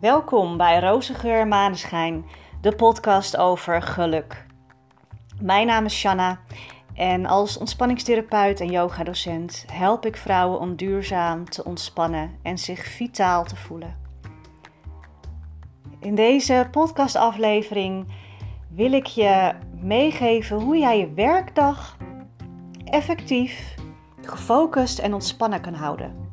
Welkom bij Rozengeur Maneschijn, de podcast over geluk. Mijn naam is Shanna en als ontspanningstherapeut en yogadocent help ik vrouwen om duurzaam te ontspannen en zich vitaal te voelen. In deze podcastaflevering wil ik je meegeven hoe jij je werkdag effectief, gefocust en ontspannen kan houden.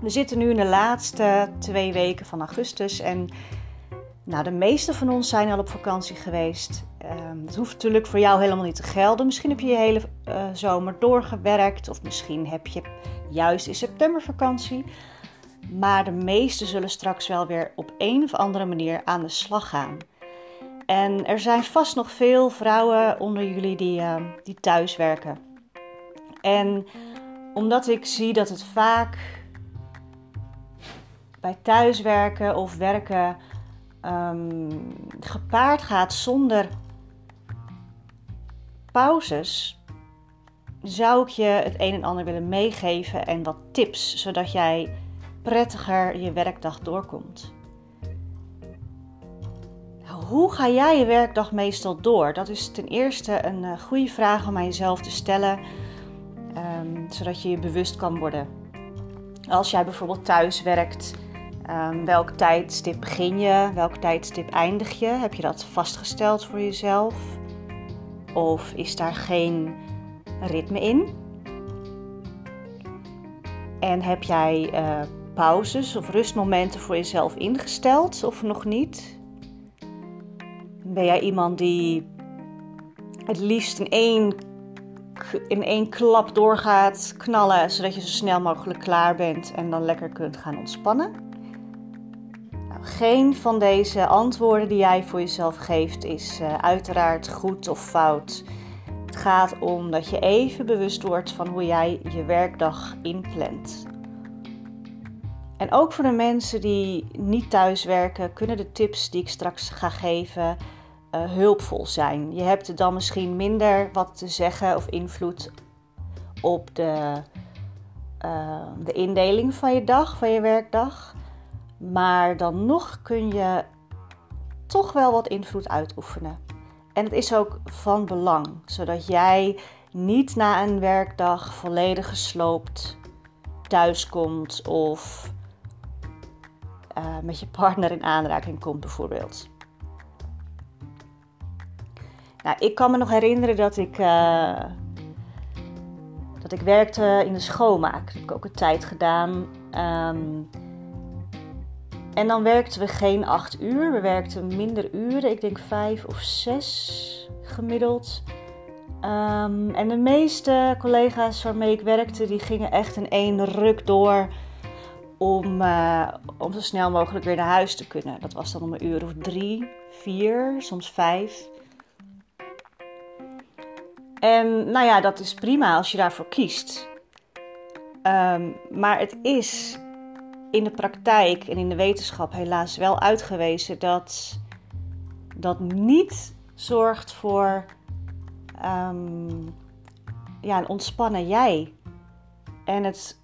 We zitten nu in de laatste twee weken van augustus en nou, de meeste van ons zijn al op vakantie geweest. Um, dat hoeft natuurlijk voor jou helemaal niet te gelden. Misschien heb je je hele uh, zomer doorgewerkt of misschien heb je juist in september vakantie. Maar de meesten zullen straks wel weer op een of andere manier aan de slag gaan. En er zijn vast nog veel vrouwen onder jullie die, uh, die thuis werken. En omdat ik zie dat het vaak bij thuiswerken of werken um, gepaard gaat zonder pauzes, zou ik je het een en ander willen meegeven en wat tips, zodat jij prettiger je werkdag doorkomt. Hoe ga jij je werkdag meestal door? Dat is ten eerste een uh, goede vraag om aan jezelf te stellen, um, zodat je je bewust kan worden. Als jij bijvoorbeeld thuis werkt, Um, welk tijdstip begin je? Welk tijdstip eindig je? Heb je dat vastgesteld voor jezelf? Of is daar geen ritme in? En heb jij uh, pauzes of rustmomenten voor jezelf ingesteld of nog niet? Ben jij iemand die het liefst in één, in één klap doorgaat knallen, zodat je zo snel mogelijk klaar bent en dan lekker kunt gaan ontspannen? Geen van deze antwoorden die jij voor jezelf geeft is uh, uiteraard goed of fout. Het gaat om dat je even bewust wordt van hoe jij je werkdag inplant. En ook voor de mensen die niet thuis werken, kunnen de tips die ik straks ga geven uh, hulpvol zijn. Je hebt dan misschien minder wat te zeggen of invloed op de, uh, de indeling van je dag, van je werkdag. Maar dan nog kun je toch wel wat invloed uitoefenen. En het is ook van belang, zodat jij niet na een werkdag volledig gesloopt thuiskomt of uh, met je partner in aanraking komt, bijvoorbeeld. Nou, ik kan me nog herinneren dat ik, uh, dat ik werkte in de schoonmaak. Dat heb ik ook een tijd gedaan. Um, en dan werkten we geen acht uur, we werkten minder uren, ik denk vijf of zes gemiddeld. Um, en de meeste collega's waarmee ik werkte, die gingen echt in één ruk door om, uh, om zo snel mogelijk weer naar huis te kunnen. Dat was dan om een uur of drie, vier, soms vijf. En nou ja, dat is prima als je daarvoor kiest. Um, maar het is in de praktijk en in de wetenschap helaas wel uitgewezen dat dat niet zorgt voor um, ja, een ontspannen jij. En het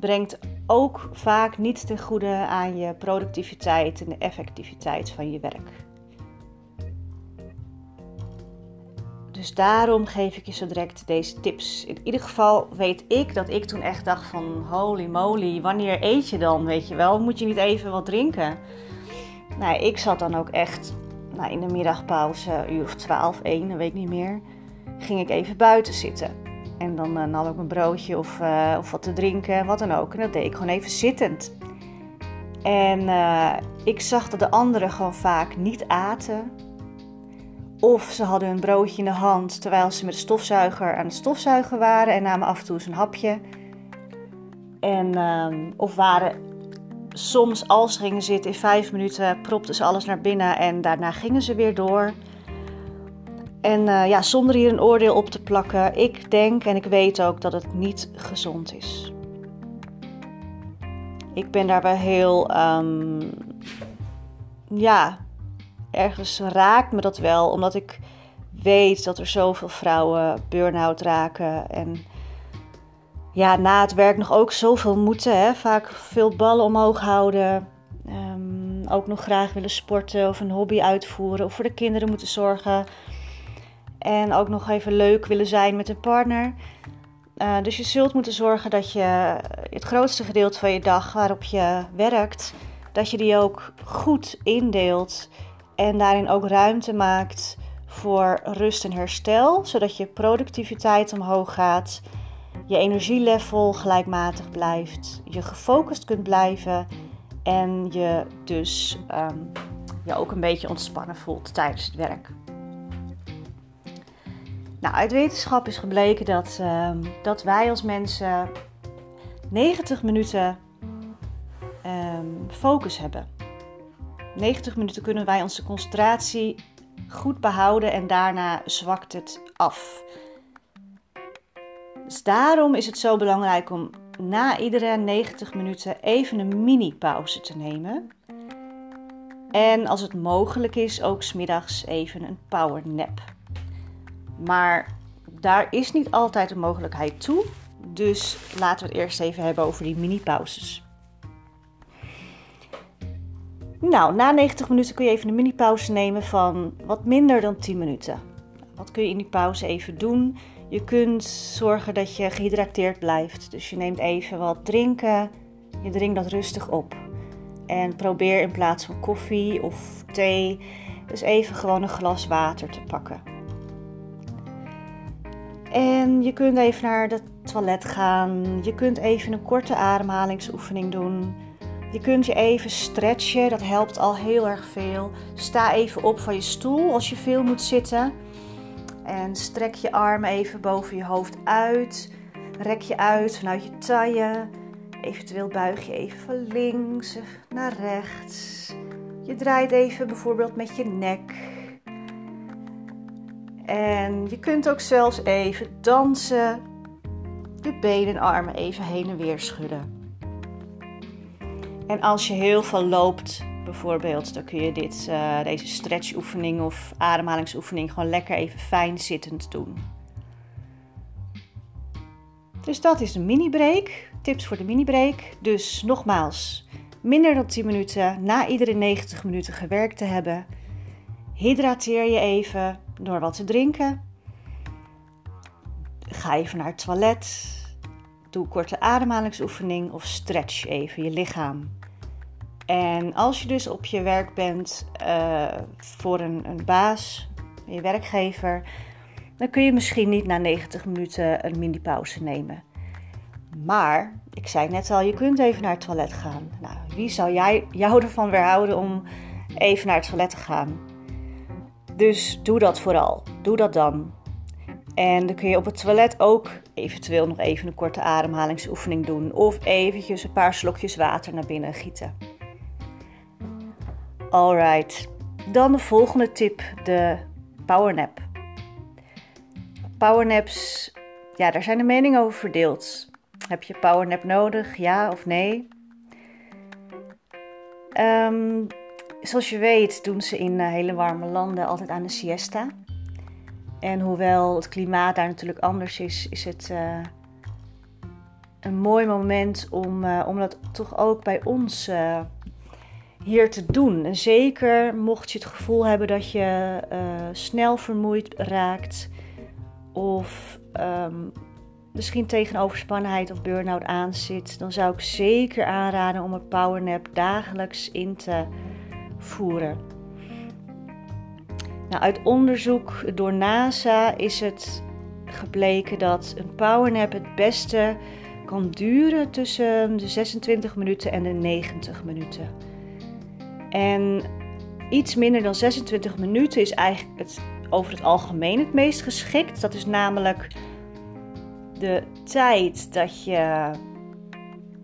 brengt ook vaak niet ten goede aan je productiviteit en de effectiviteit van je werk. Dus daarom geef ik je zo direct deze tips. In ieder geval weet ik dat ik toen echt dacht van holy moly, wanneer eet je dan? Weet je wel, moet je niet even wat drinken? Nou, ik zat dan ook echt nou, in de middagpauze, uur of 12, 1, dat weet ik niet meer, ging ik even buiten zitten. En dan uh, nam ik mijn broodje of, uh, of wat te drinken, wat dan ook. En dat deed ik gewoon even zittend. En uh, ik zag dat de anderen gewoon vaak niet aten of ze hadden een broodje in de hand terwijl ze met de stofzuiger aan het stofzuigen waren en namen af en toe eens een hapje. En, um, of waren soms als gingen zitten in vijf minuten propten ze alles naar binnen en daarna gingen ze weer door. En uh, ja, zonder hier een oordeel op te plakken, ik denk en ik weet ook dat het niet gezond is. Ik ben daarbij heel, um, ja, ergens raakt me dat wel, omdat ik weet dat er zoveel vrouwen burn-out raken. En ja, na het werk nog ook zoveel moeten. Hè? Vaak veel ballen omhoog houden. Ehm, ook nog graag willen sporten of een hobby uitvoeren of voor de kinderen moeten zorgen. En ook nog even leuk willen zijn met een partner. Uh, dus je zult moeten zorgen dat je het grootste gedeelte van je dag waarop je werkt, dat je die ook goed indeelt en daarin ook ruimte maakt voor rust en herstel, zodat je productiviteit omhoog gaat, je energielevel gelijkmatig blijft, je gefocust kunt blijven en je dus um, je ook een beetje ontspannen voelt tijdens het werk. Nou, uit wetenschap is gebleken dat, um, dat wij als mensen 90 minuten um, focus hebben. 90 minuten kunnen wij onze concentratie goed behouden en daarna zwakt het af. Dus daarom is het zo belangrijk om na iedere 90 minuten even een mini-pauze te nemen. En als het mogelijk is, ook smiddags even een powernap. Maar daar is niet altijd de mogelijkheid toe. Dus laten we het eerst even hebben over die mini-pauzes. Nou, na 90 minuten kun je even een mini-pauze nemen van wat minder dan 10 minuten. Wat kun je in die pauze even doen? Je kunt zorgen dat je gehydrateerd blijft. Dus je neemt even wat drinken. Je drinkt dat rustig op. En probeer in plaats van koffie of thee, dus even gewoon een glas water te pakken. En je kunt even naar het toilet gaan. Je kunt even een korte ademhalingsoefening doen. Je kunt je even stretchen, dat helpt al heel erg veel. Sta even op van je stoel als je veel moet zitten. En strek je armen even boven je hoofd uit. Rek je uit vanuit je taille. Eventueel buig je even van links naar rechts. Je draait even bijvoorbeeld met je nek. En je kunt ook zelfs even dansen. De benen en armen even heen en weer schudden. En als je heel veel loopt, bijvoorbeeld, dan kun je dit, uh, deze stretchoefening of ademhalingsoefening gewoon lekker even fijn zittend doen. Dus dat is een mini-break. Tips voor de mini-break. Dus nogmaals, minder dan 10 minuten na iedere 90 minuten gewerkt te hebben. Hydrateer je even door wat te drinken. Ga even naar het toilet. Korte ademhalingsoefening of stretch even je lichaam. En als je dus op je werk bent uh, voor een, een baas, je werkgever, dan kun je misschien niet na 90 minuten een mini-pauze nemen. Maar, ik zei net al, je kunt even naar het toilet gaan. Nou, wie zou jij, jou ervan weerhouden om even naar het toilet te gaan? Dus doe dat vooral. Doe dat dan. En dan kun je op het toilet ook eventueel nog even een korte ademhalingsoefening doen. Of eventjes een paar slokjes water naar binnen gieten. Alright, dan de volgende tip, de powernap. Powernaps, ja, daar zijn de meningen over verdeeld. Heb je powernap nodig, ja of nee? Ehm, zoals je weet doen ze in eh, hele warme landen altijd aan de siesta. En hoewel het klimaat daar natuurlijk anders is, is het uh, een mooi moment om, uh, om dat toch ook bij ons hier te doen. En zeker mocht je het gevoel hebben dat je snel vermoeid raakt of um, misschien tegen overspannenheid of burn-out aan zit, dan zou ik zeker aanraden om een powernap dagelijks in te voeren. Nou, uit onderzoek door NASA is het gebleken dat een powernap het beste kan duren tussen de 26 minuten en de 90 minuten. En iets minder dan 26 minuten is eigenlijk het, over het algemeen het meest geschikt. Dat is namelijk de tijd dat je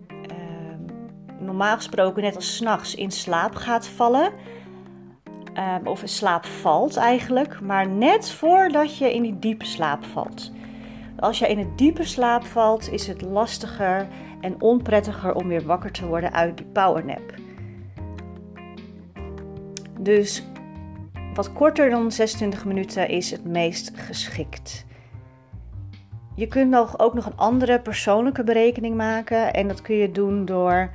ehm, normaal gesproken net als s'nachts in slaap gaat vallen. Ehm, of in slaap valt eigenlijk, maar net voordat je in die diepe slaap valt. Als je in een diepe slaap valt, is het lastiger en onprettiger om weer wakker te worden uit die powernap. Dus wat korter dan 26 minuten is het meest geschikt. Je kunt nog, ook nog een andere persoonlijke berekening maken. En dat kun je doen door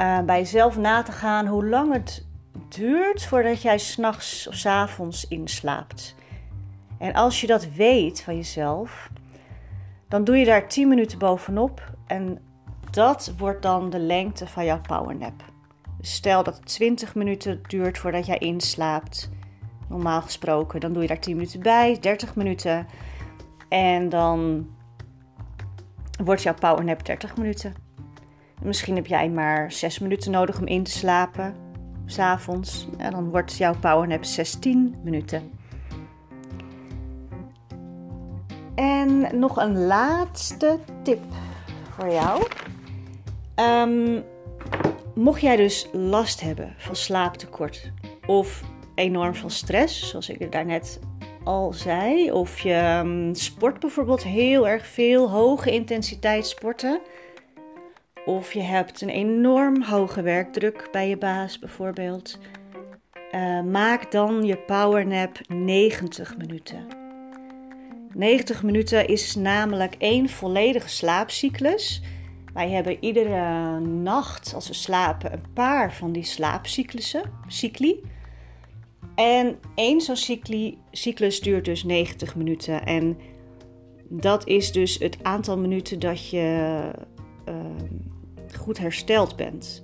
uh, bij jezelf na te gaan hoe lang het duurt voordat jij s'nachts of s avonds inslaapt. En als je dat weet van jezelf, dan doe je daar 10 minuten bovenop en dat wordt dan de lengte van jouw powernap. Dus stel dat het 20 minuten duurt voordat jij inslaapt, normaal gesproken, dan doe je daar 10 minuten bij, 30 minuten. En dan wordt jouw powernap 30 minuten. Misschien heb jij maar 6 minuten nodig om in te slapen, s'avonds. En dan wordt jouw powernap 16 minuten. En nog een laatste tip voor jou. Um, mocht jij dus last hebben van slaaptekort of enorm veel stress, zoals ik het daarnet al zei, of je um, sport bijvoorbeeld heel erg veel, hoge intensiteit sporten, of je hebt een enorm hoge werkdruk bij je baas bijvoorbeeld, uh, maak dan je powernap 90 minuten. 90 minuten is namelijk één volledige slaapcyclus. Wij hebben iedere nacht als we slapen een paar van die slaapcyclussen, cycli. En één zo'n cyclus duurt dus 90 minuten. En dat is dus het aantal minuten dat je uh, goed hersteld bent.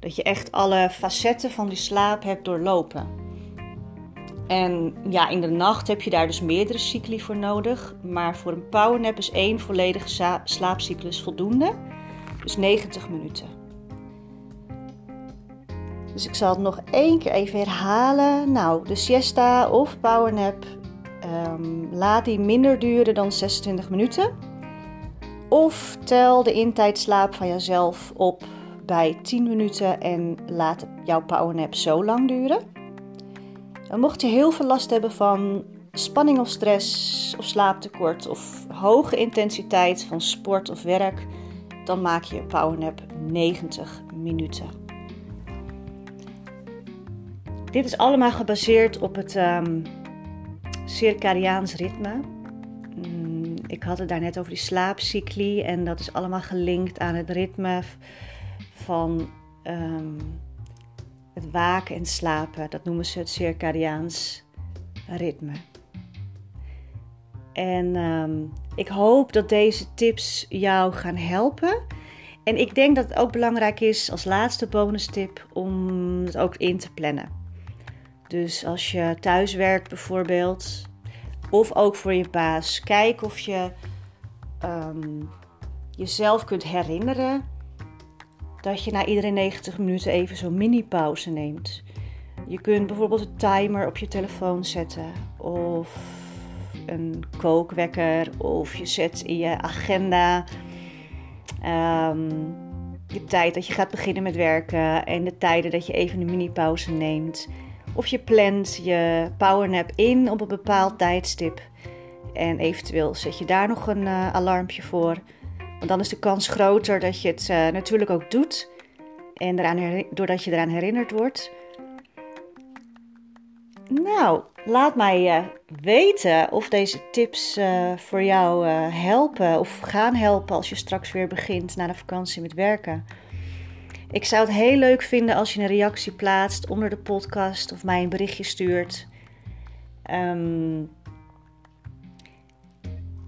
Dat je echt alle facetten van die slaap hebt doorlopen. En ja, in de nacht heb je daar dus meerdere cycli voor nodig. Maar voor een powernap is één volledige slaapcyclus voldoende. Dus 90 minuten. Dus ik zal het nog één keer even herhalen. Nou, de siesta of powernap, um, laat die minder duren dan 26 minuten. Of tel de intijdslaap van jezelf op bij 10 minuten en laat jouw powernap zo lang duren. En mocht je heel veel last hebben van spanning of stress of slaaptekort of hoge intensiteit van sport of werk, dan maak je powernap 90 minuten. Dit is allemaal gebaseerd op het um, circadiaans ritme. Ik had het daarnet over die slaapcycli en dat is allemaal gelinkt aan het ritme van um, het waken en slapen. Dat noemen ze het circadiaans ritme. En um, ik hoop dat deze tips jou gaan helpen. En ik denk dat het ook belangrijk is als laatste bonus tip om het ook in te plannen. Dus als je thuis werkt bijvoorbeeld, of ook voor je baas, kijk of je um, jezelf kunt herinneren dat je na iedere 90 minuten even zo'n mini-pauze neemt. Je kunt bijvoorbeeld een timer op je telefoon zetten of een kookwekker of je zet in je agenda um, de tijd dat je gaat beginnen met werken en de tijden dat je even een mini-pauze neemt. Of je plant je powernap in op een bepaald tijdstip. En eventueel zet je daar nog een uh, alarmpje voor. Want dan is de kans groter dat je het uh, natuurlijk ook doet. En eraan doordat je eraan herinnerd wordt. Nou, laat mij uh, weten of deze tips voor jou helpen of gaan helpen als je straks weer begint na de vakantie met werken. Ik zou het heel leuk vinden als je een reactie plaatst onder de podcast of mij een berichtje stuurt. Um,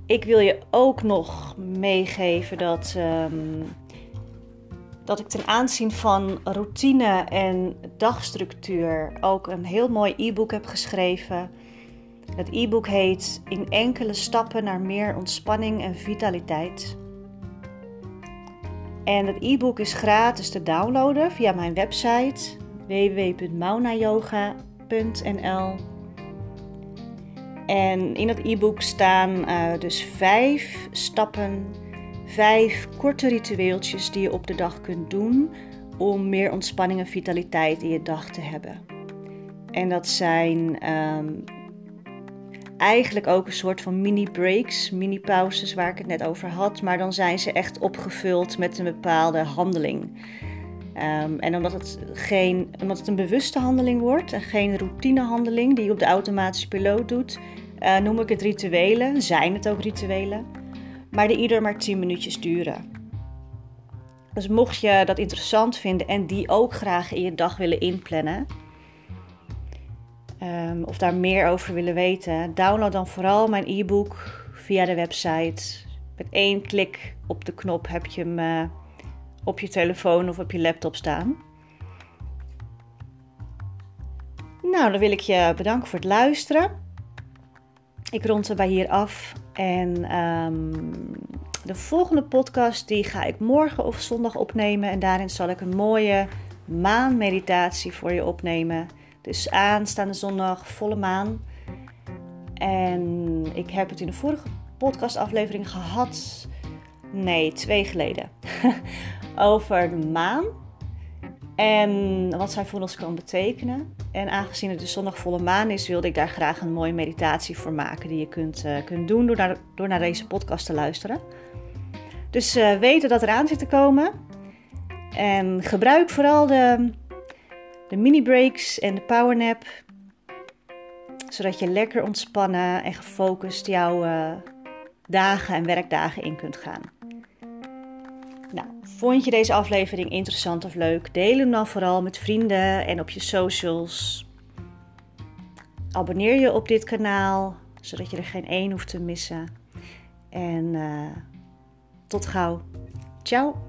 ik wil je ook nog meegeven dat, um, dat ik ten aanzien van routine en dagstructuur ook een heel mooi e-book heb geschreven. Het e-book heet In enkele stappen naar meer ontspanning en vitaliteit. En het e-book is gratis te downloaden via mijn website www.maunayoga.nl en in dat e-book staan uh, dus vijf stappen, vijf korte ritueeltjes die je op de dag kunt doen om meer ontspanning en vitaliteit in je dag te hebben. En dat zijn um, eigenlijk ook een soort van mini-breaks, mini-pauzes waar ik het net over had, maar dan zijn ze echt opgevuld met een bepaalde handeling. Um, en omdat het, geen, omdat het een bewuste handeling wordt en geen routinehandeling die je op de automatische piloot doet, uh, noem ik het rituelen. Zijn het ook rituelen, maar die ieder maar 10 minuutjes duren. Dus mocht je dat interessant vinden en die ook graag in je dag willen inplannen, um, of daar meer over willen weten, download dan vooral mijn e-book via de website. Met één klik op de knop heb je hem uh, op je telefoon of op je laptop staan. Nou, dan wil ik je bedanken voor het luisteren. Ik rond erbij hier af. En um, de volgende podcast die ga ik morgen of zondag opnemen. En daarin zal ik een mooie maanmeditatie voor je opnemen. Dus aanstaande zondag, volle maan. En ik heb het in de vorige podcastaflevering gehad. Nee, twee geleden. over de maan. En wat zij voor ons kan betekenen. En aangezien het de zondag volle maan is, wilde ik daar graag een mooie meditatie voor maken. Die je kunt, uh, kunt doen door naar, door naar deze podcast te luisteren. Dus uh, weten dat er aan zit te komen. En gebruik vooral de, de mini breaks en de powernap. Zodat je lekker ontspannen en gefocust jouw uh, dagen en werkdagen in kunt gaan. Nou, vond je deze aflevering interessant of leuk? Deel hem dan vooral met vrienden en op je socials. Abonneer je op dit kanaal, zodat je er geen één hoeft te missen. En uh, tot gauw. Ciao!